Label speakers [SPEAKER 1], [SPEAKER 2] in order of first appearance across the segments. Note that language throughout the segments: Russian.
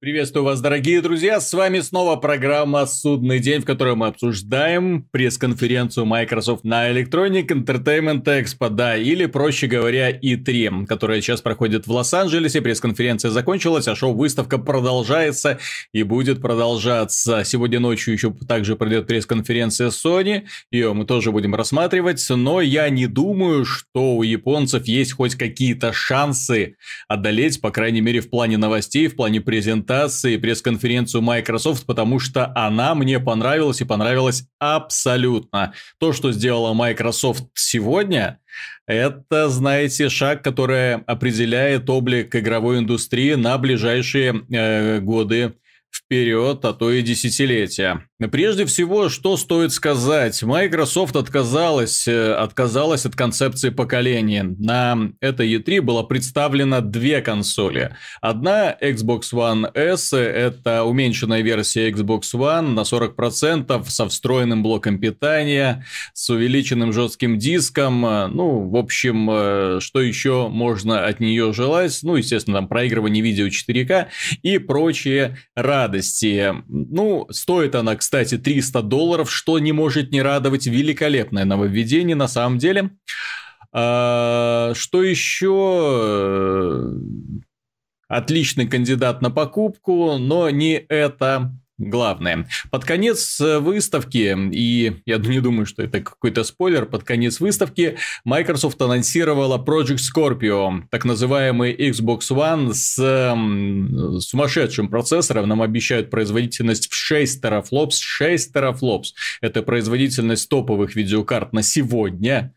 [SPEAKER 1] Приветствую вас, дорогие друзья! С вами снова программа «Судный день», в которой мы обсуждаем пресс-конференцию Microsoft на Electronic Entertainment Expo, да, или, проще говоря, E3, которая сейчас проходит в Лос-Анджелесе. Пресс-конференция закончилась, а шоу-выставка продолжается и будет продолжаться. Сегодня ночью еще также пройдет пресс-конференция Sony, ее мы тоже будем рассматривать, но я не думаю, что у японцев есть хоть какие-то шансы одолеть, по крайней мере, в плане новостей, в плане презентации презентации, пресс-конференцию Microsoft, потому что она мне понравилась и понравилась абсолютно. То, что сделала Microsoft сегодня, это, знаете, шаг, который определяет облик игровой индустрии на ближайшие э, годы вперед, а то и десятилетия. Прежде всего, что стоит сказать? Microsoft отказалась, э, отказалась от концепции поколения. На этой E3 было представлено две консоли. Одна Xbox One S, это уменьшенная версия Xbox One на 40% со встроенным блоком питания, с увеличенным жестким диском. Ну, в общем, э, что еще можно от нее желать? Ну, естественно, там проигрывание видео 4К и прочие радости. Ну, стоит она, кстати, кстати, 300 долларов, что не может не радовать. Великолепное нововведение на самом деле. А, что еще? Отличный кандидат на покупку, но не это главное. Под конец э, выставки, и я не думаю, что это какой-то спойлер, под конец выставки Microsoft анонсировала Project Scorpio, так называемый Xbox One с сумасшедшим процессором. Нам обещают производительность в 6 терафлопс. 6 терафлопс. Это производительность топовых видеокарт на сегодня.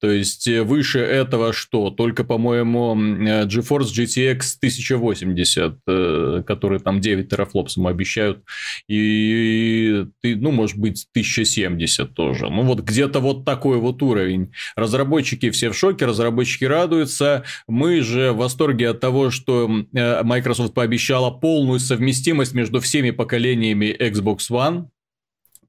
[SPEAKER 1] То есть, э, выше этого что? Только, по-моему, э, GeForce GTX 1080, который там 9 терафлопс ему обещают и ты, ну, может быть, 1070 тоже. Ну, вот где-то вот такой вот уровень. Разработчики все в шоке, разработчики радуются. Мы же в восторге от того, что э, Microsoft пообещала полную совместимость между всеми поколениями Xbox One.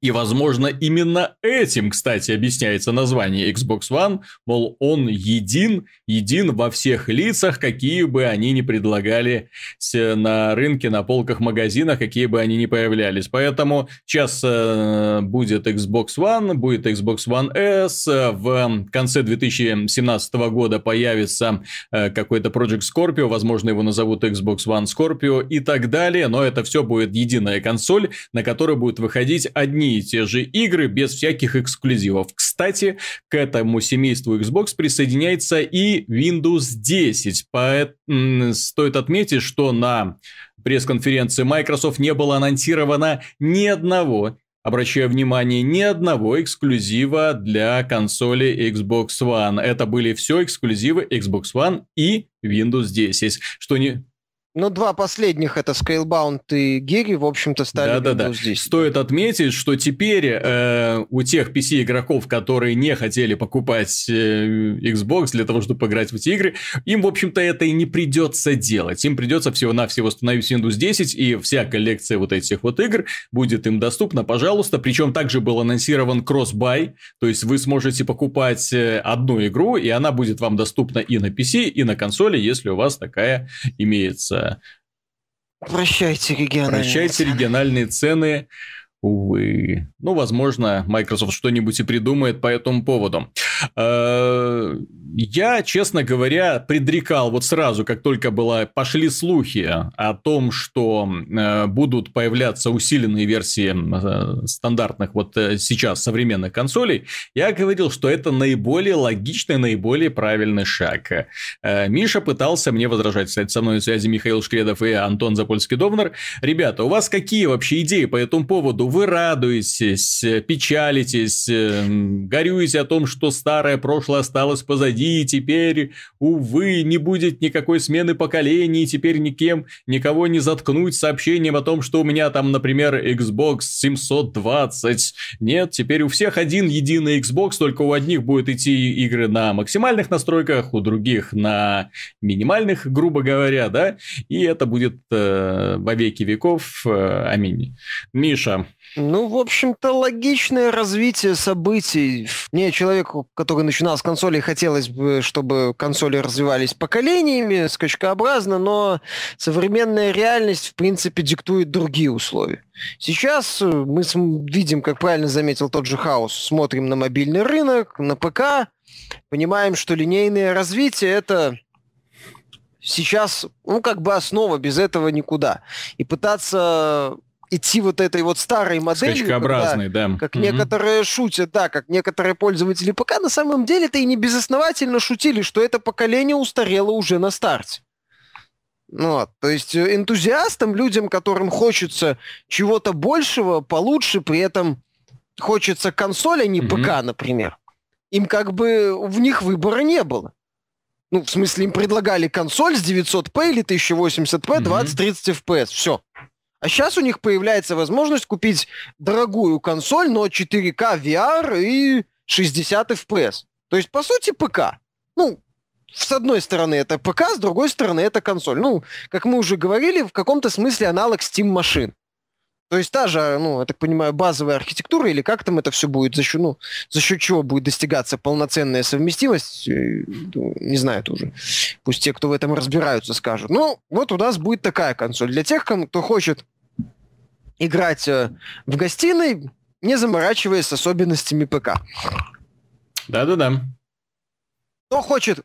[SPEAKER 1] И, возможно, именно этим, кстати, объясняется название Xbox One, мол, он един, един во всех лицах, какие бы они ни предлагали на рынке, на полках магазинах, какие бы они ни появлялись. Поэтому сейчас э, будет Xbox One, будет Xbox One S, в конце 2017 года появится э, какой-то Project Scorpio, возможно, его назовут Xbox One Scorpio и так далее, но это все будет единая консоль, на которой будут выходить одни и те же игры без всяких эксклюзивов. Кстати, к этому семейству Xbox присоединяется и Windows 10. Поэтому стоит отметить, что на пресс-конференции Microsoft не было анонсировано ни одного Обращаю внимание, ни одного эксклюзива для консоли Xbox One. Это были все эксклюзивы Xbox One и Windows 10, что не,
[SPEAKER 2] ну, два последних, это Scalebound и Гири, в общем-то, стали
[SPEAKER 1] Да-да-да. здесь. Стоит отметить, что теперь э, у тех PC-игроков, которые не хотели покупать э, Xbox для того, чтобы поиграть в эти игры, им, в общем-то, это и не придется делать. Им придется всего-навсего установить Windows 10, и вся коллекция вот этих вот игр будет им доступна, пожалуйста. Причем также был анонсирован кросс-бай, то есть вы сможете покупать э, одну игру, и она будет вам доступна и на PC, и на консоли, если у вас такая имеется.
[SPEAKER 2] Прощайте региональные
[SPEAKER 1] Прощайте цены. региональные цены. Увы. Ну, возможно, Microsoft что-нибудь и придумает по этому поводу. Э, я, честно говоря, предрекал вот сразу, как только было, пошли слухи о том, что э, будут появляться усиленные версии э, стандартных вот сейчас современных консолей, я говорил, что это наиболее логичный, наиболее правильный шаг. Миша пытался мне возражать. Кстати, со мной на связи Михаил Шкредов и Антон Запольский-Довнер. Ребята, у вас какие вообще идеи по этому поводу? Вы радуетесь, печалитесь, горюете о том, что старое прошлое осталось позади, и теперь, увы, не будет никакой смены поколений, теперь никем, никого не заткнуть сообщением о том, что у меня там, например, Xbox 720. Нет, теперь у всех один единый Xbox, только у одних будет идти игры на максимальных настройках, у других на минимальных, грубо говоря, да, и это будет э, во веки веков. Э, аминь. Миша,
[SPEAKER 2] ну, в общем-то, логичное развитие событий. Мне, человеку, который начинал с консоли, хотелось бы, чтобы консоли развивались поколениями, скачкообразно, но современная реальность, в принципе, диктует другие условия. Сейчас мы видим, как правильно заметил тот же Хаус, смотрим на мобильный рынок, на ПК, понимаем, что линейное развитие – это сейчас, ну, как бы основа, без этого никуда. И пытаться идти вот этой вот старой моделью,
[SPEAKER 1] Скачкообразной,
[SPEAKER 2] когда,
[SPEAKER 1] да.
[SPEAKER 2] как угу. некоторые шутят, да, как некоторые пользователи ПК, на самом деле это и не безосновательно шутили, что это поколение устарело уже на старте. Ну вот, то есть э, энтузиастам, людям, которым хочется чего-то большего, получше, при этом хочется консоль, а не угу. ПК, например, им как бы в них выбора не было. Ну, в смысле, им предлагали консоль с 900p или 1080p, 20-30 FPS. Все. А сейчас у них появляется возможность купить дорогую консоль, но 4К VR и 60 FPS. То есть, по сути, ПК. Ну, с одной стороны это ПК, с другой стороны это консоль. Ну, как мы уже говорили, в каком-то смысле аналог Steam машин. То есть та же, ну, я так понимаю, базовая архитектура, или как там это все будет, за счет, ну, за счет чего будет достигаться полноценная совместимость, э, ну, не знаю тоже. Пусть те, кто в этом разбираются, скажут. Ну, вот у нас будет такая консоль. Для тех, кто хочет играть э, в гостиной, не заморачиваясь с особенностями ПК.
[SPEAKER 1] Да-да-да.
[SPEAKER 2] Кто хочет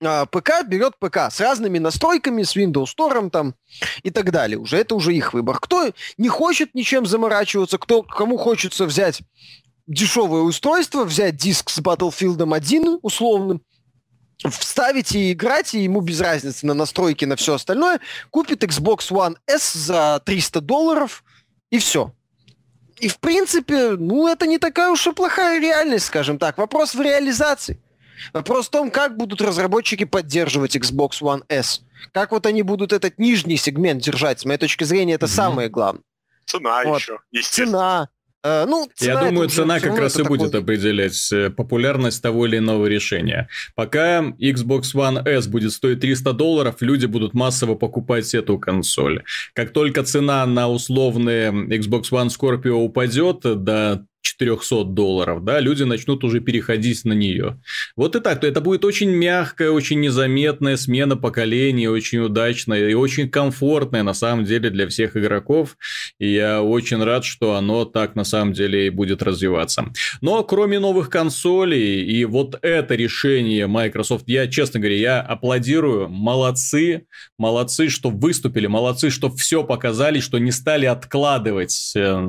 [SPEAKER 2] ПК берет ПК с разными настройками, с Windows Store там и так далее. Уже это уже их выбор. Кто не хочет ничем заморачиваться, кто кому хочется взять дешевое устройство, взять диск с Battlefield 1 условным, вставить и играть, и ему без разницы на настройки, на все остальное, купит Xbox One S за 300 долларов, и все. И, в принципе, ну, это не такая уж и плохая реальность, скажем так. Вопрос в реализации. Вопрос в том, как будут разработчики поддерживать Xbox One S. Как вот они будут этот нижний сегмент держать. С моей точки зрения, это mm-hmm. самое главное.
[SPEAKER 3] Цена вот. еще,
[SPEAKER 2] Цена. Э, ну,
[SPEAKER 1] цена Я думаю, цена как раз и такой... будет определять э, популярность того или иного решения. Пока Xbox One S будет стоить 300 долларов, люди будут массово покупать эту консоль. Как только цена на условные Xbox One Scorpio упадет до 400 долларов, да, люди начнут уже переходить на нее. Вот и так, то это будет очень мягкая, очень незаметная смена поколений, очень удачная и очень комфортная на самом деле для всех игроков. И я очень рад, что оно так на самом деле и будет развиваться. Но кроме новых консолей и вот это решение Microsoft, я, честно говоря, я аплодирую, молодцы, молодцы, что выступили, молодцы, что все показали, что не стали откладывать э,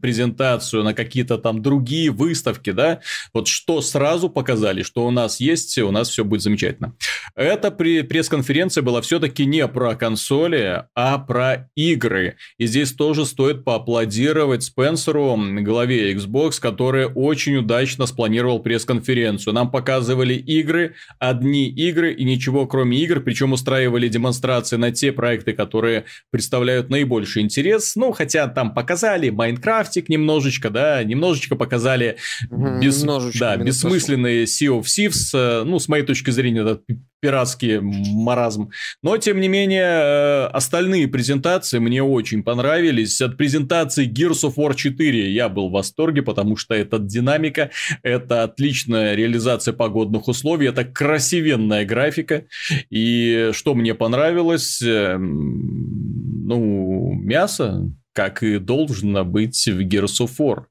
[SPEAKER 1] презентацию на какие-то какие-то там другие выставки, да, вот что сразу показали, что у нас есть, у нас все будет замечательно. Эта пресс-конференция была все-таки не про консоли, а про игры. И здесь тоже стоит поаплодировать Спенсеру, главе Xbox, который очень удачно спланировал пресс-конференцию. Нам показывали игры, одни игры и ничего кроме игр, причем устраивали демонстрации на те проекты, которые представляют наибольший интерес. Ну, хотя там показали Майнкрафтик немножечко, да, немножечко немножечко показали без, да, бессмысленные Sea of Thieves. Э, ну, с моей точки зрения, это пиратский маразм. Но, тем не менее, э, остальные презентации мне очень понравились. От презентации Gears of War 4 я был в восторге, потому что это динамика, это отличная реализация погодных условий, это красивенная графика. И что мне понравилось, эм, ну, мясо, как и должно быть в Gears of War.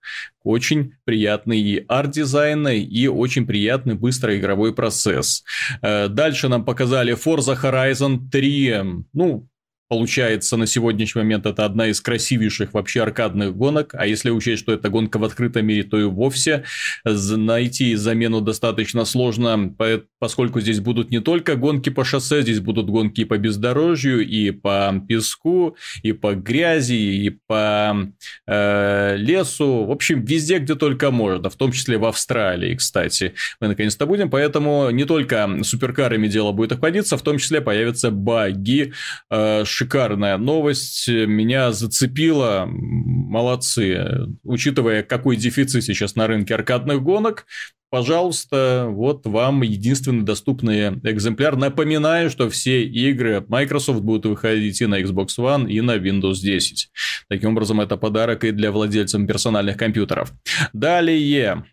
[SPEAKER 1] Очень приятный и арт-дизайн, и очень приятный быстрый игровой процесс. Э, дальше нам показали Forza Horizon 3. Ну, Получается, на сегодняшний момент это одна из красивейших вообще аркадных гонок, а если учесть, что это гонка в открытом мире, то и вовсе найти замену достаточно сложно, поскольку здесь будут не только гонки по шоссе, здесь будут гонки и по бездорожью, и по песку, и по грязи, и по э, лесу, в общем, везде, где только можно, в том числе в Австралии, кстати. Мы наконец-то будем, поэтому не только суперкарами дело будет обходиться, в том числе появятся баги, э, шикарная новость, меня зацепила, молодцы. Учитывая, какой дефицит сейчас на рынке аркадных гонок, пожалуйста, вот вам единственный доступный экземпляр. Напоминаю, что все игры Microsoft будут выходить и на Xbox One, и на Windows 10. Таким образом, это подарок и для владельцев персональных компьютеров. Далее.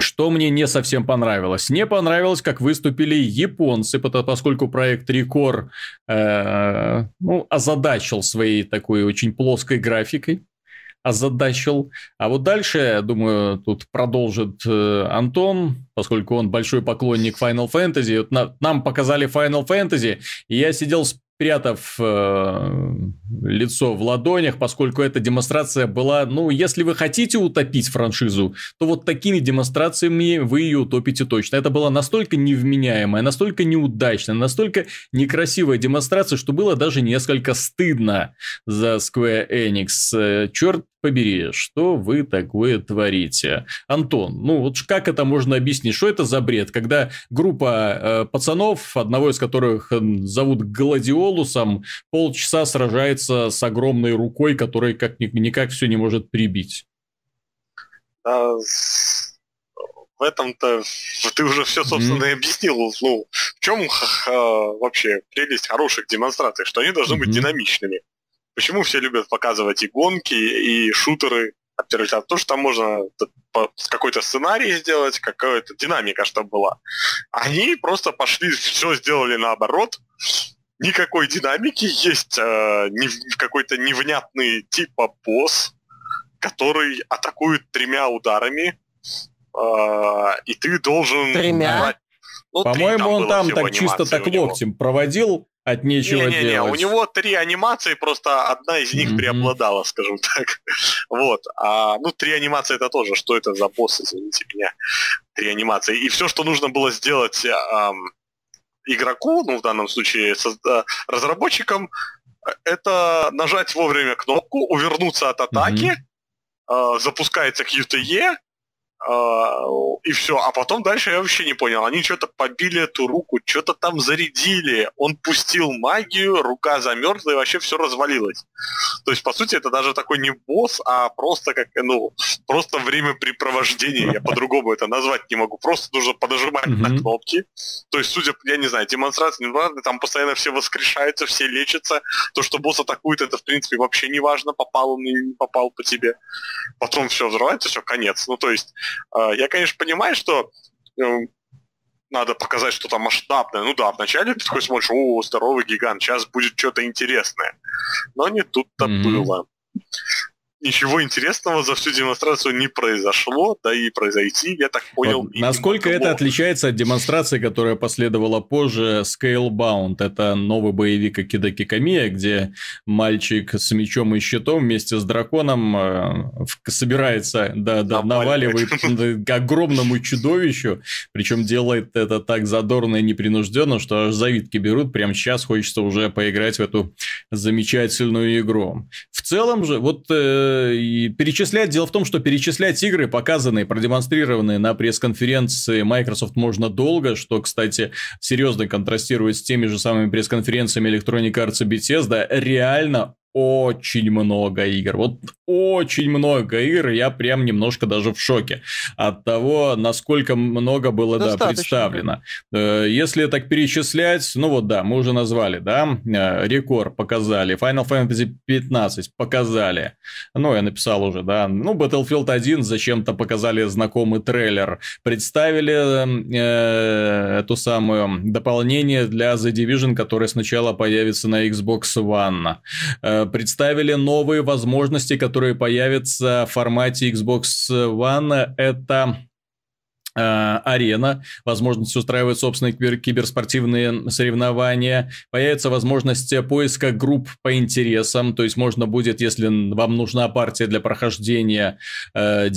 [SPEAKER 1] Что мне не совсем понравилось? Не понравилось, как выступили японцы, поскольку проект Рекор э, ну, озадачил своей такой очень плоской графикой озадачил. А вот дальше, думаю, тут продолжит э, Антон, поскольку он большой поклонник Final Fantasy. Вот на, нам показали Final Fantasy, и я сидел с спрятав э, лицо в ладонях, поскольку эта демонстрация была, ну, если вы хотите утопить франшизу, то вот такими демонстрациями вы ее утопите точно. Это была настолько невменяемая, настолько неудачная, настолько некрасивая демонстрация, что было даже несколько стыдно за Square Enix. Э, черт побери, что вы такое творите? Антон, ну вот как это можно объяснить? Что это за бред, когда группа э, пацанов, одного из которых зовут Гладиолусом, полчаса сражается с огромной рукой, которой как никак все не может прибить?
[SPEAKER 3] А, в этом-то ты уже все, собственно, mm-hmm. и объяснил. Ну, в чем а, вообще прелесть хороших демонстраций, что они должны mm-hmm. быть динамичными. Почему все любят показывать и гонки, и шутеры от первого лица? Потому что там можно какой-то сценарий сделать, какая-то динамика, чтобы была. Они просто пошли, все сделали наоборот. Никакой динамики, есть э, не, какой-то невнятный типа босс, который атакует тремя ударами, э, и ты должен...
[SPEAKER 2] Тремя?
[SPEAKER 1] Ну, По-моему, он там так чисто так локтем проводил, от нечего не, не, не, делать.
[SPEAKER 3] у него три анимации, просто одна из них mm-hmm. преобладала, скажем так. вот. А, ну, три анимации это тоже. Что это за босс, извините меня? Три анимации. И все, что нужно было сделать эм, игроку, ну, в данном случае созда- разработчикам, это нажать вовремя кнопку, увернуться от атаки, mm-hmm. э, запускается QTE, и все. А потом дальше я вообще не понял. Они что-то побили эту руку, что-то там зарядили. Он пустил магию, рука замерзла и вообще все развалилось. То есть, по сути, это даже такой не босс, а просто как, ну, просто времяпрепровождение. Я по-другому это назвать не могу. Просто нужно подожимать на кнопки. То есть, судя, я не знаю, демонстрация там постоянно все воскрешаются, все лечатся. То, что босс атакует, это, в принципе, вообще не важно, попал он или не попал по тебе. Потом все взрывается, все, конец. Ну, то есть, я, конечно, понимаю, что ну, надо показать что-то масштабное. Ну да, вначале ты такой смотришь, о, здоровый гигант, сейчас будет что-то интересное. Но не тут-то mm-hmm. было ничего интересного за всю демонстрацию не произошло, да и произойти, я так понял. Вот
[SPEAKER 1] насколько это отличается от демонстрации, которая последовала позже, Scalebound? Это новый боевик Акида Кикамия, где мальчик с мечом и щитом вместе с драконом э, собирается, да, да, наваливает к огромному чудовищу, причем делает это так задорно и непринужденно, что аж завидки берут, прямо сейчас хочется уже поиграть в эту замечательную игру. В целом же, вот э, перечислять. Дело в том, что перечислять игры, показанные, продемонстрированные на пресс-конференции Microsoft можно долго, что, кстати, серьезно контрастирует с теми же самыми пресс-конференциями Electronic Arts и Bethesda. Реально очень много игр. Вот очень много игр. Я прям немножко даже в шоке от того, насколько много было да, представлено. Э, если так перечислять, ну вот да, мы уже назвали, да, э, рекорд показали, Final Fantasy 15 показали. Ну, я написал уже, да. Ну, Battlefield 1 зачем-то показали знакомый трейлер. Представили э, эту самую дополнение для The Division, которое сначала появится на Xbox One э, представили новые возможности, которые появятся в формате Xbox One. Это арена, возможность устраивать собственные киберспортивные соревнования, появится возможность поиска групп по интересам, то есть можно будет, если вам нужна партия для прохождения э, э,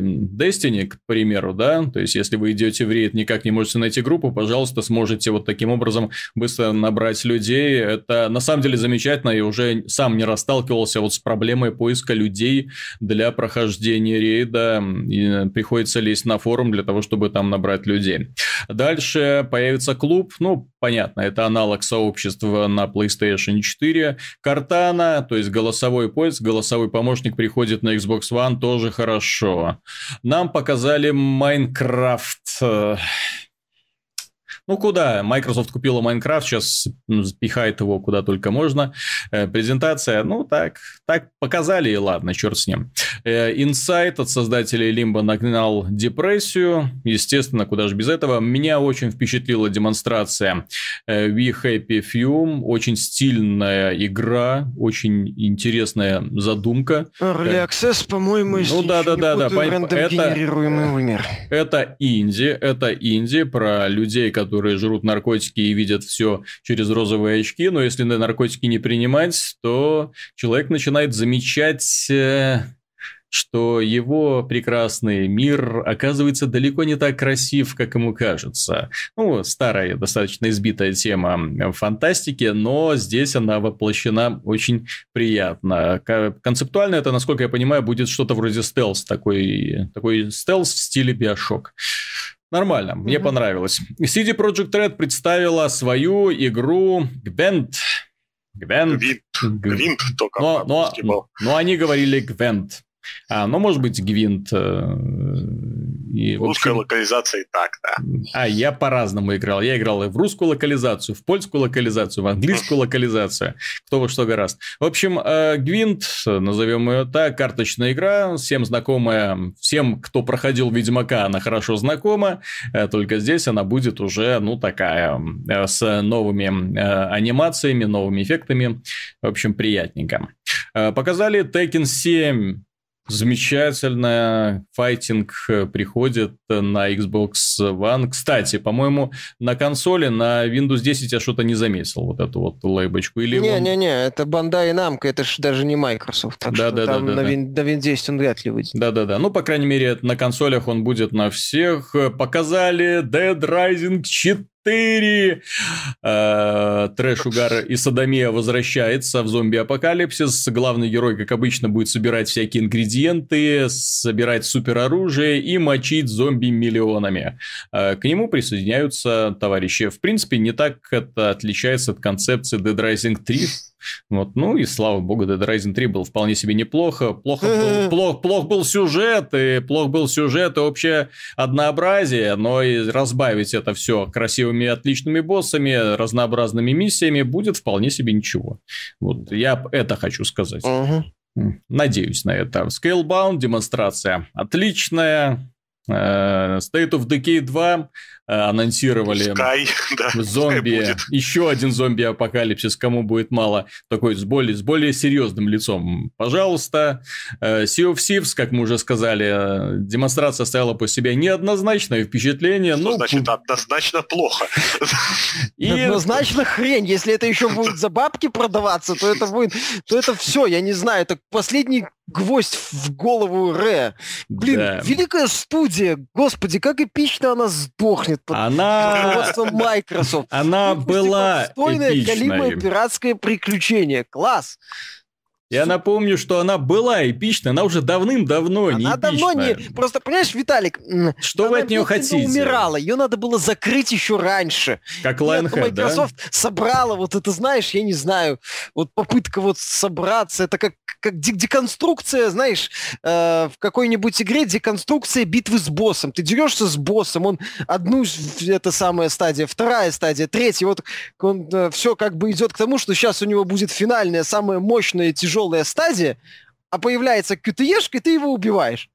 [SPEAKER 1] Destiny, к примеру, да, то есть если вы идете в рейд, никак не можете найти группу, пожалуйста, сможете вот таким образом быстро набрать людей, это на самом деле замечательно, и уже сам не расталкивался вот с проблемой поиска людей для прохождения рейда, и приходится ли лезть на форум для того, чтобы там набрать людей. Дальше появится клуб, ну, понятно, это аналог сообщества на PlayStation 4. Картана, то есть голосовой поиск, голосовой помощник приходит на Xbox One, тоже хорошо. Нам показали Майнкрафт Ну, куда? Microsoft купила Minecraft, сейчас запихает его куда только можно. Э, презентация, ну, так, так показали, и ладно, черт с ним. Э, Insight от создателей Limbo нагнал депрессию. Естественно, куда же без этого. Меня очень впечатлила демонстрация э, We Happy Few. Очень стильная игра, очень интересная задумка.
[SPEAKER 2] Early Access, по-моему,
[SPEAKER 1] ну, да, да, да, да.
[SPEAKER 2] это.
[SPEAKER 1] Это инди, это инди про людей, которые жрут наркотики и видят все через розовые очки, но если на наркотики не принимать, то человек начинает замечать э, что его прекрасный мир оказывается далеко не так красив, как ему кажется. Ну, старая, достаточно избитая тема фантастики, но здесь она воплощена очень приятно. Концептуально это, насколько я понимаю, будет что-то вроде стелс, такой, такой стелс в стиле Биошок. Нормально, мне mm-hmm. понравилось. CD Projekt Red представила свою игру Gwent.
[SPEAKER 3] Gwent. Gwent, только
[SPEAKER 1] но, но, но они говорили Gwent. А, ну, может быть, Гвинт. Э,
[SPEAKER 3] и, в Русская локализация и так, да.
[SPEAKER 1] А, я по-разному играл. Я играл и в русскую локализацию, в польскую локализацию, в английскую локализацию. Кто во что гораст. В общем, э, Гвинт, назовем ее так, карточная игра, всем знакомая, всем, кто проходил Ведьмака, она хорошо знакома, э, только здесь она будет уже, ну, такая, с новыми анимациями, новыми эффектами. В общем, приятненько. Показали Tekken 7 замечательно. Файтинг э, приходит на Xbox One. Кстати, по-моему, на консоли, на Windows 10 я что-то не заметил, вот эту вот лейбочку. Или
[SPEAKER 2] Не-не-не, он... это Bandai Namco, это же даже не Microsoft. Так да, что да, там да, на, да. Win- на Windows 10 он вряд ли выйдет.
[SPEAKER 1] Да-да-да. Ну, по крайней мере, на консолях он будет на всех. Показали Dead Rising 4 4. Э, трэш, угар и садомия возвращается в зомби-апокалипсис. Главный герой, как обычно, будет собирать всякие ингредиенты, собирать супероружие и мочить зомби миллионами. Э, к нему присоединяются товарищи. В принципе, не так это отличается от концепции Dead Rising 3 вот, ну и слава богу, Dead Rising 3 был вполне себе неплохо. Плохо был, плох, плох был сюжет, и плох был сюжет, и общее однообразие, но и разбавить это все красивыми отличными боссами, разнообразными миссиями будет вполне себе ничего. Вот я это хочу сказать. Надеюсь на это. Scalebound демонстрация отличная. Э, State of Decay 2 Э, анонсировали Sky, да, зомби, еще один зомби-апокалипсис, кому будет мало, такой с более, с более серьезным лицом. Пожалуйста. Э, sea of Thieves, как мы уже сказали, демонстрация стояла по себе неоднозначное впечатление.
[SPEAKER 3] Что ну, значит однозначно плохо?
[SPEAKER 2] И... Однозначно хрень. Если это еще будет за бабки продаваться, то это будет, то это все, я не знаю, это последний гвоздь в голову Ре. Блин, да. великая студия, господи, как эпично она сдохнет под
[SPEAKER 1] она...
[SPEAKER 2] руководством Microsoft.
[SPEAKER 1] Она была
[SPEAKER 2] достойное, галимое пиратское приключение. Класс!
[SPEAKER 1] Я напомню, что она была эпичной, она уже давным-давно не Она давно не...
[SPEAKER 2] Просто, понимаешь, Виталик...
[SPEAKER 1] Что вы от нее хотите? Она
[SPEAKER 2] умирала, ее надо было закрыть еще раньше.
[SPEAKER 1] Как Lionhead,
[SPEAKER 2] да? Microsoft собрала, вот это, знаешь, я не знаю, вот попытка вот собраться, это как как деконструкция, знаешь, э, в какой-нибудь игре деконструкция битвы с боссом. Ты дерешься с боссом, он одну, это самая стадия, вторая стадия, третья, вот он э, все как бы идет к тому, что сейчас у него будет финальная, самая мощная, тяжелая стадия, а появляется QTE-шка, и ты его убиваешь.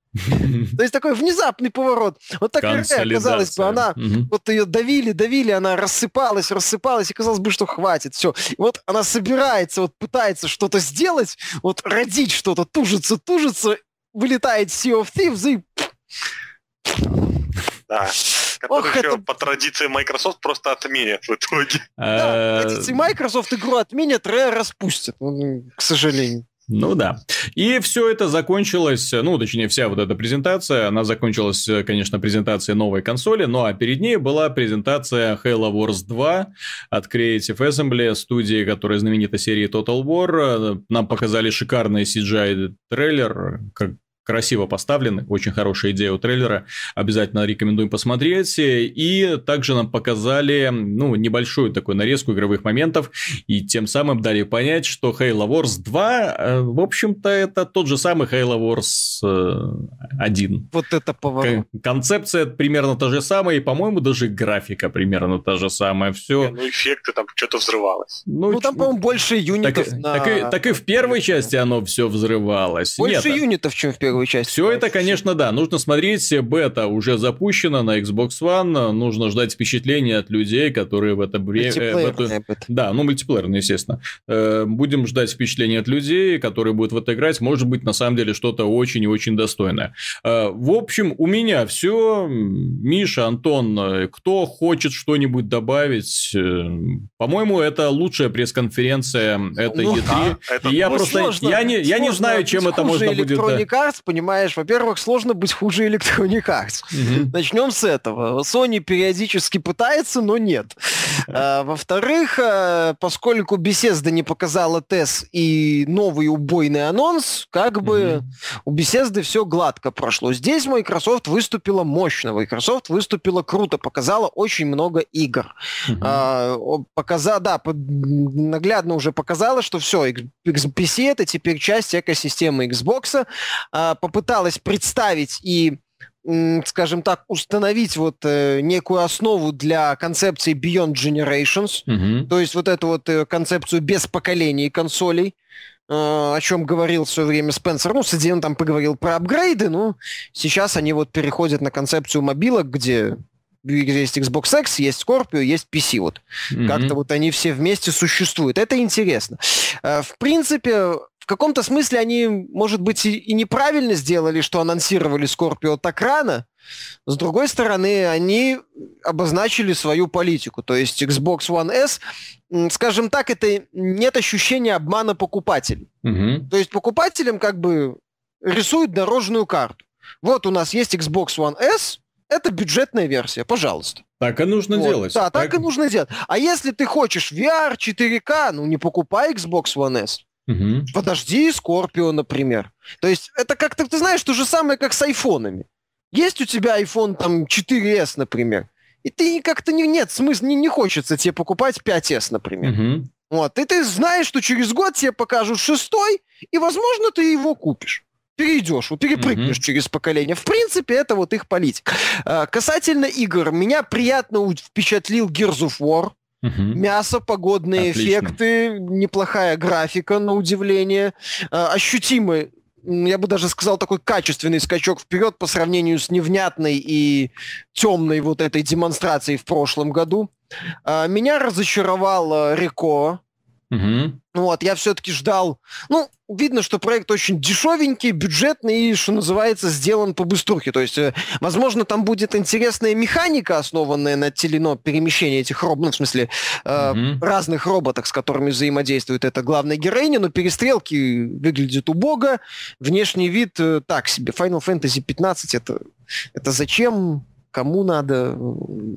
[SPEAKER 2] То есть такой внезапный поворот. Вот так казалось бы, она, вот ее давили, давили, она рассыпалась, рассыпалась, и казалось бы, что хватит, все. И вот она собирается, вот пытается что-то сделать, вот родить что-то, тужится, тужится, вылетает Sea of Thieves и...
[SPEAKER 3] Да. Который Ох, еще это... по традиции Microsoft просто отменят в итоге.
[SPEAKER 2] Да, по традиции Microsoft игру отменят, Rare распустят, к сожалению.
[SPEAKER 1] Ну да. И все это закончилось, ну, точнее, вся вот эта презентация, она закончилась, конечно, презентацией новой консоли, ну а перед ней была презентация Halo Wars 2 от Creative Assembly, студии, которая знаменита серией Total War. Нам показали шикарный CGI-трейлер, как красиво поставлены, очень хорошая идея у трейлера, обязательно рекомендуем посмотреть. И также нам показали, ну, небольшую такую нарезку игровых моментов, и тем самым дали понять, что Halo Wars 2, э, в общем-то, это тот же самый Halo Wars 1. Э,
[SPEAKER 2] вот это поворот.
[SPEAKER 1] Концепция примерно та же самая, и, по-моему, даже графика примерно та же самая. Все.
[SPEAKER 3] Ну, эффекты там что-то взрывалось.
[SPEAKER 2] Ну, ну там, по-моему, больше юнитов
[SPEAKER 1] так, на... так, и, так и в первой части оно все взрывалось.
[SPEAKER 2] Больше Нет, юнитов, чем в первой части.
[SPEAKER 1] Все это, конечно, да. Нужно смотреть. Бета уже запущена на Xbox One. Нужно ждать впечатления от людей, которые в это время... Э, эту... Да, ну, мультиплеерно, естественно. Э, будем ждать впечатления от людей, которые будут в это играть. Может быть, на самом деле, что-то очень и очень достойное. Э, в общем, у меня все. Миша, Антон, кто хочет что-нибудь добавить? По-моему, это лучшая пресс-конференция этой ну, E3. Да, это... И я ну, просто... Сложно, я не, я не знаю, чем это можно будет...
[SPEAKER 2] Electronic Arts, понимаешь? Во-первых, сложно быть хуже Electronic Arts. Угу. Начнем с этого. Sony периодически пытается, но нет. А, во-вторых, а, поскольку Bethesda не показала тест и новый убойный анонс, как бы у Bethesda все гладко прошло. Здесь Microsoft выступила мощно, Microsoft выступила круто, показала очень много игр. Угу. А, показа, да, наглядно уже показала, что все, PC это теперь часть экосистемы Xbox. А, попыталась представить и скажем так, установить вот э, некую основу для концепции Beyond Generations, mm-hmm. то есть вот эту вот э, концепцию без поколений консолей, э, о чем говорил в свое время Спенсер. Ну, кстати, он там поговорил про апгрейды, но сейчас они вот переходят на концепцию мобилок, где есть Xbox X, есть Scorpio, есть PC. Вот. Mm-hmm. Как-то вот они все вместе существуют. Это интересно. В принципе, в каком-то смысле они, может быть, и, и неправильно сделали, что анонсировали Scorpio так рано. С другой стороны, они обозначили свою политику. То есть Xbox One S, скажем так, это нет ощущения обмана покупателей. Угу. То есть покупателям как бы рисуют дорожную карту. Вот у нас есть Xbox One S, это бюджетная версия, пожалуйста.
[SPEAKER 1] Так и нужно вот. делать.
[SPEAKER 2] Да, так... так и нужно делать. А если ты хочешь VR, 4К, ну не покупай Xbox One S. Угу. Подожди Scorpio, например. То есть это как-то, ты знаешь, то же самое, как с айфонами. Есть у тебя iPhone там 4S, например, и ты как-то не, нет смысла, не, не хочется тебе покупать 5S, например. Угу. Вот, и ты знаешь, что через год тебе покажут шестой, и, возможно, ты его купишь перейдешь, перепрыгнешь mm-hmm. через поколение. В принципе, это вот их политика. А, касательно игр, меня приятно впечатлил Gears of War. Угу. Мясо, погодные Отлично. эффекты, неплохая графика, на удивление, а, ощутимый я бы даже сказал, такой качественный скачок вперед по сравнению с невнятной и темной вот этой демонстрацией в прошлом году. А, меня разочаровал Реко, Угу. Вот, я все-таки ждал... Ну, видно, что проект очень дешевенький, бюджетный и, что называется, сделан по быструхе. То есть, э, возможно, там будет интересная механика, основанная на телено перемещения этих роботов, ну, в смысле, э, угу. разных роботов, с которыми взаимодействует эта главная героиня, но перестрелки выглядят убого, внешний вид э, так себе. Final Fantasy 15 это, это зачем? Кому надо,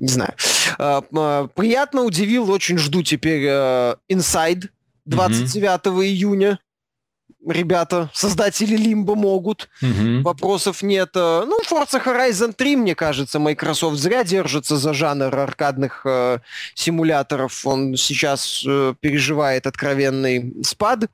[SPEAKER 2] не знаю. А, а, приятно удивил, очень жду теперь э, Inside 29 mm-hmm. июня ребята, создатели Лимба могут. Угу. Вопросов нет. Э, ну, Forza Horizon 3, мне кажется, Microsoft зря держится за жанр аркадных э, симуляторов. Он сейчас э, переживает откровенный спад.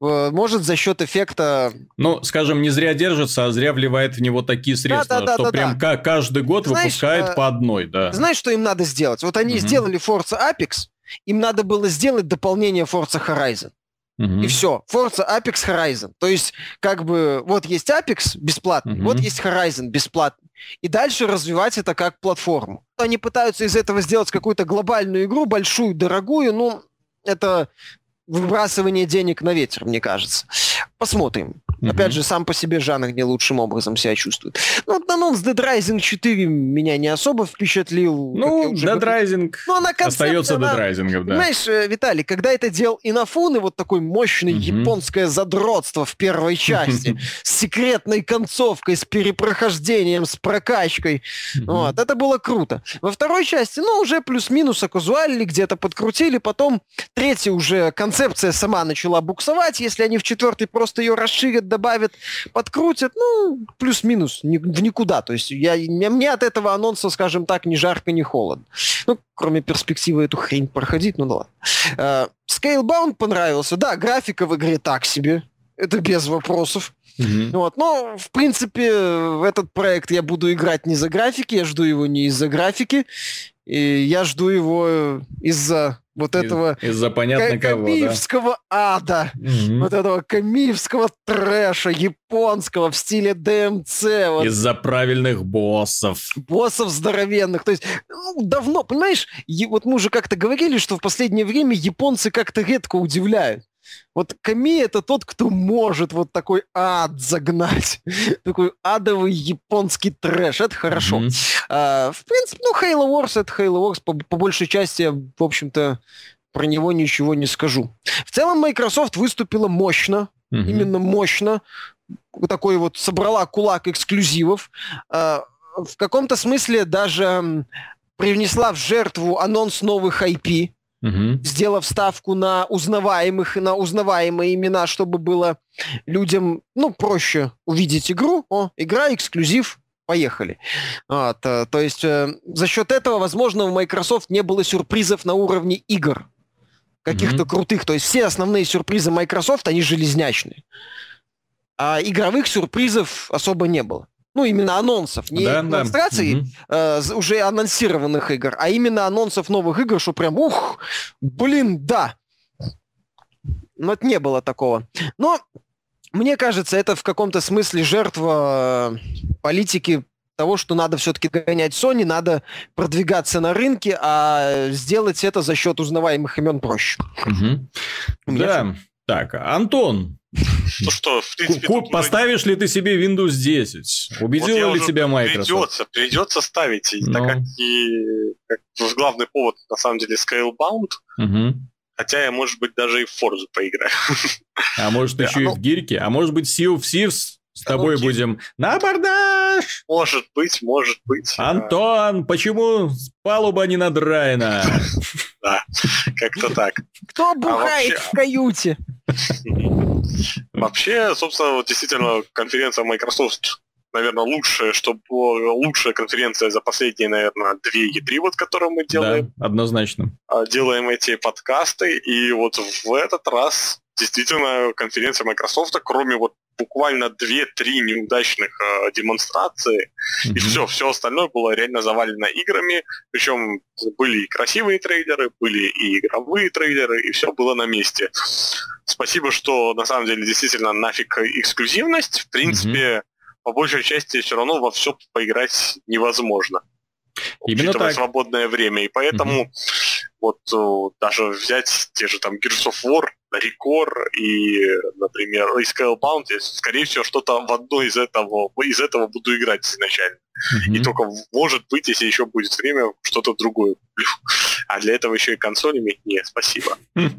[SPEAKER 2] Э, может, за счет эффекта...
[SPEAKER 1] Ну, скажем, не зря держится, а зря вливает в него такие средства, да, да, да, что да, прям да. каждый год знаешь, выпускает э, по одной. Да.
[SPEAKER 2] Знаешь, что им надо сделать? Вот они угу. сделали Forza Apex, им надо было сделать дополнение Forza Horizon. Угу. И все. Forza Apex Horizon. То есть, как бы, вот есть Apex бесплатный, угу. вот есть Horizon бесплатный. И дальше развивать это как платформу. Они пытаются из этого сделать какую-то глобальную игру, большую, дорогую, ну, это выбрасывание денег на ветер, мне кажется. Посмотрим. Mm-hmm. Опять же, сам по себе жанр не лучшим образом себя чувствует. Ну, вот анонс Dead Rising 4 меня не особо впечатлил.
[SPEAKER 1] Ну, Dead Rising ну, она остается она, Dead Rising, да.
[SPEAKER 2] Понимаешь, э, Виталий, когда это делал Инафун, и вот такой мощный mm-hmm. японское задротство в первой части, с секретной концовкой, с перепрохождением, с прокачкой, вот, это было круто. Во второй части, ну, уже плюс-минус оказуалили, где-то подкрутили, потом третья уже концепция сама начала буксовать, если они в четвертой просто просто ее расширят, добавят, подкрутят, ну, плюс-минус, ни, в никуда. То есть я, мне от этого анонса, скажем так, ни жарко, ни холодно. Ну, кроме перспективы эту хрень проходить, ну да ладно. Uh, Scalebound понравился. Да, графика в игре так себе. Это без вопросов. Mm-hmm. Вот. Но, в принципе, в этот проект я буду играть не за графики, я жду его не из-за графики, и я жду его из-за вот Из, этого
[SPEAKER 1] из-за понятно
[SPEAKER 2] камиевского
[SPEAKER 1] да?
[SPEAKER 2] ада, mm-hmm. вот этого камиевского трэша японского в стиле ДМЦ. Вот.
[SPEAKER 1] Из-за правильных боссов.
[SPEAKER 2] Боссов здоровенных. То есть ну, давно, понимаешь, вот мы уже как-то говорили, что в последнее время японцы как-то редко удивляют. Вот Ками это тот, кто может вот такой ад загнать. такой адовый японский трэш. Это хорошо. Mm-hmm. А, в принципе, ну, Halo Wars это Halo Wars. По, по большей части я, в общем-то, про него ничего не скажу. В целом, Microsoft выступила мощно. Mm-hmm. Именно мощно. Такой вот собрала кулак эксклюзивов. А, в каком-то смысле даже привнесла в жертву анонс новых IP угу. сделав ставку на узнаваемых, на узнаваемые имена, чтобы было людям, ну, проще увидеть игру. О, игра, эксклюзив, поехали. Вот, э, то есть э, за счет этого, возможно, у Microsoft не было сюрпризов на уровне игр каких-то mm-hmm. крутых. То есть все основные сюрпризы Microsoft, они железнячные. А игровых сюрпризов особо не было ну, именно анонсов, не да, демонстраций да. э, уже анонсированных игр, а именно анонсов новых игр, что прям, ух, блин, да. Но это не было такого. Но мне кажется, это в каком-то смысле жертва политики того, что надо все-таки гонять Sony, надо продвигаться на рынке, а сделать это за счет узнаваемых имен проще.
[SPEAKER 1] Угу. Да. Так, Антон,
[SPEAKER 3] ну что, в принципе...
[SPEAKER 1] Поставишь ли ты себе Windows 10? Убедила вот ли тебя Microsoft?
[SPEAKER 3] Придется, придется ставить. И, так ну. как и как главный повод, на самом деле, Scalebound, угу. Хотя я, может быть, даже и в Forza поиграю.
[SPEAKER 1] А может, еще и в Гирке? А может быть, Sea of Thieves с тобой будем на абордаж?
[SPEAKER 3] Может быть, может быть.
[SPEAKER 1] Антон, почему палуба не надраена?
[SPEAKER 3] Да, как-то так.
[SPEAKER 2] Кто бухает в каюте?
[SPEAKER 3] Вообще, собственно, вот действительно, конференция Microsoft наверное, лучшая, что была лучшая конференция за последние, наверное, две E3, вот, которые мы делаем.
[SPEAKER 1] Да, однозначно.
[SPEAKER 3] А, делаем эти подкасты, и вот в этот раз действительно конференция Microsoft, кроме вот буквально 2-3 неудачных э, демонстрации, mm-hmm. и все, все остальное было реально завалено играми, причем были и красивые трейлеры, были и игровые трейлеры, и все было на месте. Спасибо, что на самом деле действительно нафиг эксклюзивность. В принципе, mm-hmm. по большей части все равно во все поиграть невозможно. Именно так. свободное время. И поэтому mm-hmm. вот о, даже взять те же там Gears of War, Рекор и, например, и Scalebound, я, скорее всего, что-то в одно из этого, из этого буду играть изначально. Mm-hmm. И только, может быть, если еще будет время, что-то другое куплю. А для этого еще и консоль иметь? Нет, спасибо. Mm-hmm.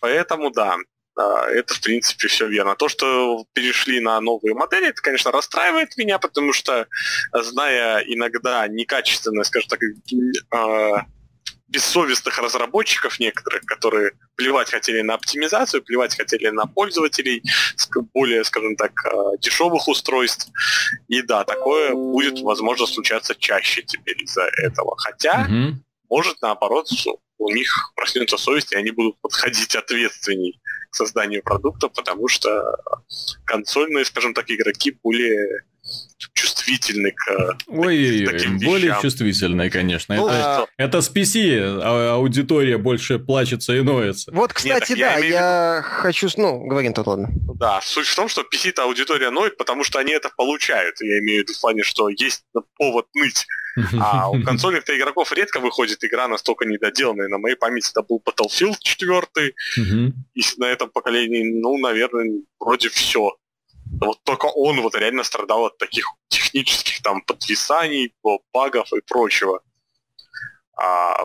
[SPEAKER 3] Поэтому, да, это, в принципе, все верно. То, что перешли на новые модели, это, конечно, расстраивает меня, потому что, зная иногда некачественное, скажем так, а, бессовестных разработчиков некоторых, которые плевать хотели на оптимизацию, плевать хотели на пользователей, более, скажем так, а, дешевых устройств. И да, такое будет, возможно, случаться чаще теперь из-за этого. Хотя, mm может, наоборот, у них проснется совесть, и они будут подходить ответственней к созданию продукта, потому что консольные, скажем так, игроки более чувствительны к
[SPEAKER 1] Ой, таким вещам. более чувствительные, конечно. Ну, это, а... это с PC а аудитория больше плачется и ноется.
[SPEAKER 2] Вот, кстати, Нет, да, я, я хочу... Ну, говори, тут ладно.
[SPEAKER 3] Да, суть в том, что PC-то аудитория ноет, потому что они это получают. Я имею в виду в плане, что есть повод ныть. А у консольных-то игроков редко выходит игра настолько недоделанная. На моей памяти это был Battlefield 4, и на этом поколении, ну, наверное, вроде все. Вот только он вот реально страдал от таких технических там подвисаний, багов и прочего. А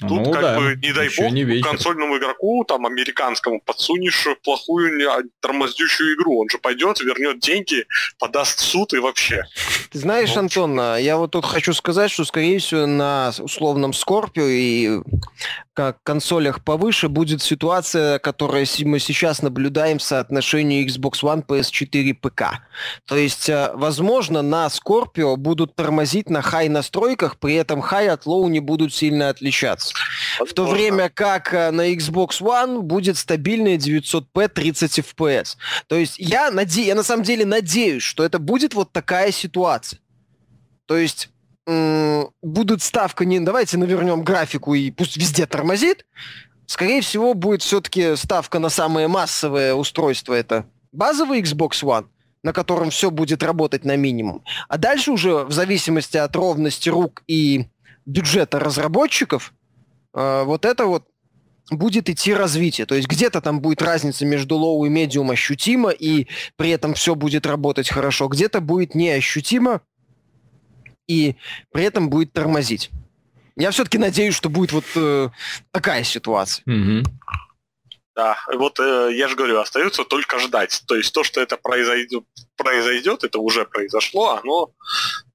[SPEAKER 3] Тут ну, как да. бы, не дай Еще бог, не консольному игроку, там, американскому, подсунешь плохую, а, тормоздющую игру. Он же пойдет, вернет деньги, подаст в суд и вообще.
[SPEAKER 2] Ты знаешь, ну, Антон, а, я вот тут хочу сказать, что, скорее всего, на условном Scorpio и как консолях повыше будет ситуация, которую мы сейчас наблюдаем в соотношении Xbox One, PS4 и ПК. То есть, а, возможно, на Scorpio будут тормозить на хай настройках, при этом high от low не будут сильно отличаться. В то время как э, на Xbox One будет стабильная 900p 30 FPS. То есть я, наде... я на самом деле надеюсь, что это будет вот такая ситуация. То есть м- будет ставка не... Давайте навернем графику и пусть везде тормозит. Скорее всего, будет все-таки ставка на самое массовое устройство. Это базовый Xbox One, на котором все будет работать на минимум. А дальше уже в зависимости от ровности рук и бюджета разработчиков – вот это вот будет идти развитие. То есть где-то там будет разница между low и medium ощутима, и при этом все будет работать хорошо. Где-то будет неощутимо, и при этом будет тормозить. Я все-таки надеюсь, что будет вот э, такая ситуация.
[SPEAKER 3] Mm-hmm. Да, вот э, я же говорю, остается только ждать. То есть то, что это произойдет, произойдет, это уже произошло, оно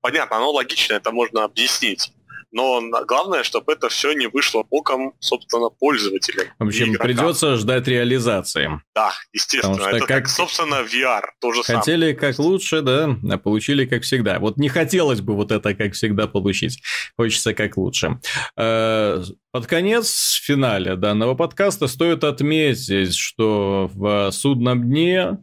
[SPEAKER 3] понятно, оно логично, это можно объяснить но главное, чтобы это все не вышло боком, собственно, пользователям.
[SPEAKER 1] В общем, придется ждать реализации.
[SPEAKER 3] Да, естественно. Потому что это как, как, собственно, VR. То же
[SPEAKER 1] Хотели самое. как лучше, да, а получили как всегда. Вот не хотелось бы вот это как всегда получить. Хочется как лучше. Э, под конец, в финале данного подкаста стоит отметить, что в судном дне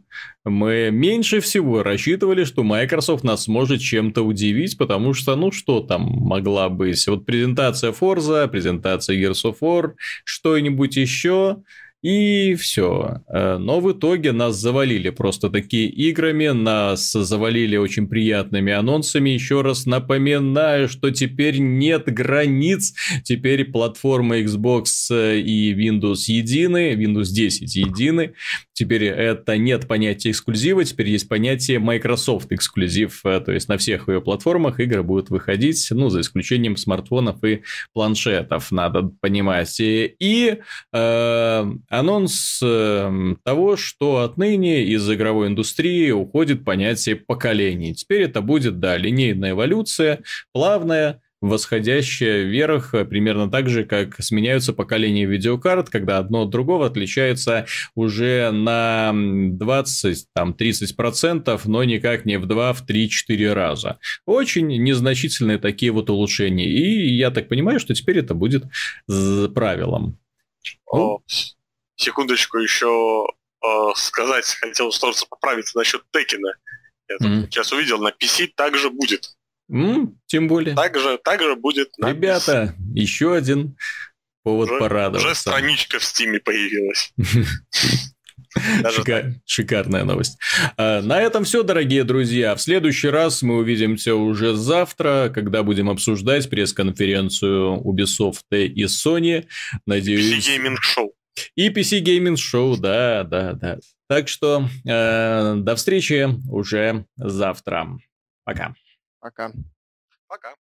[SPEAKER 1] мы меньше всего рассчитывали, что Microsoft нас сможет чем-то удивить, потому что, ну, что там могла быть? Вот презентация Forza, презентация Gears of War, что-нибудь еще – и все. Э, но в итоге нас завалили просто такие играми, нас завалили очень приятными анонсами. Еще раз напоминаю, что теперь нет границ. Теперь платформы Xbox э, и Windows едины, Windows 10 едины. Теперь это нет понятия эксклюзива, теперь есть понятие Microsoft эксклюзив. Э, то есть на всех ее платформах игры будут выходить, ну, за исключением смартфонов и планшетов, надо понимать. И э, анонс эм, того, что отныне из игровой индустрии уходит понятие поколений. Теперь это будет, да, линейная эволюция, плавная, восходящая вверх, э, примерно так же, как сменяются поколения видеокарт, когда одно от другого отличается уже на 20-30%, но никак не в 2, в 3-4 раза. Очень незначительные такие вот улучшения. И я так понимаю, что теперь это будет правилом.
[SPEAKER 3] О, секундочку еще э, сказать, хотел сразу поправиться насчет Текина. Я mm. сейчас увидел, на PC также будет.
[SPEAKER 1] Mm, тем более.
[SPEAKER 3] Также, также будет
[SPEAKER 1] на Ребята, еще один повод уже, порадоваться.
[SPEAKER 3] Уже страничка в Стиме появилась.
[SPEAKER 1] Шикар... Шикарная новость. А, на этом все, дорогие друзья. В следующий раз мы увидимся уже завтра, когда будем обсуждать пресс-конференцию Ubisoft и Sony. Надеюсь...
[SPEAKER 3] PC Gaming Show.
[SPEAKER 1] И PC Gaming Show, да, да, да. Так что э, до встречи уже завтра. Пока.
[SPEAKER 2] Пока.
[SPEAKER 3] Пока.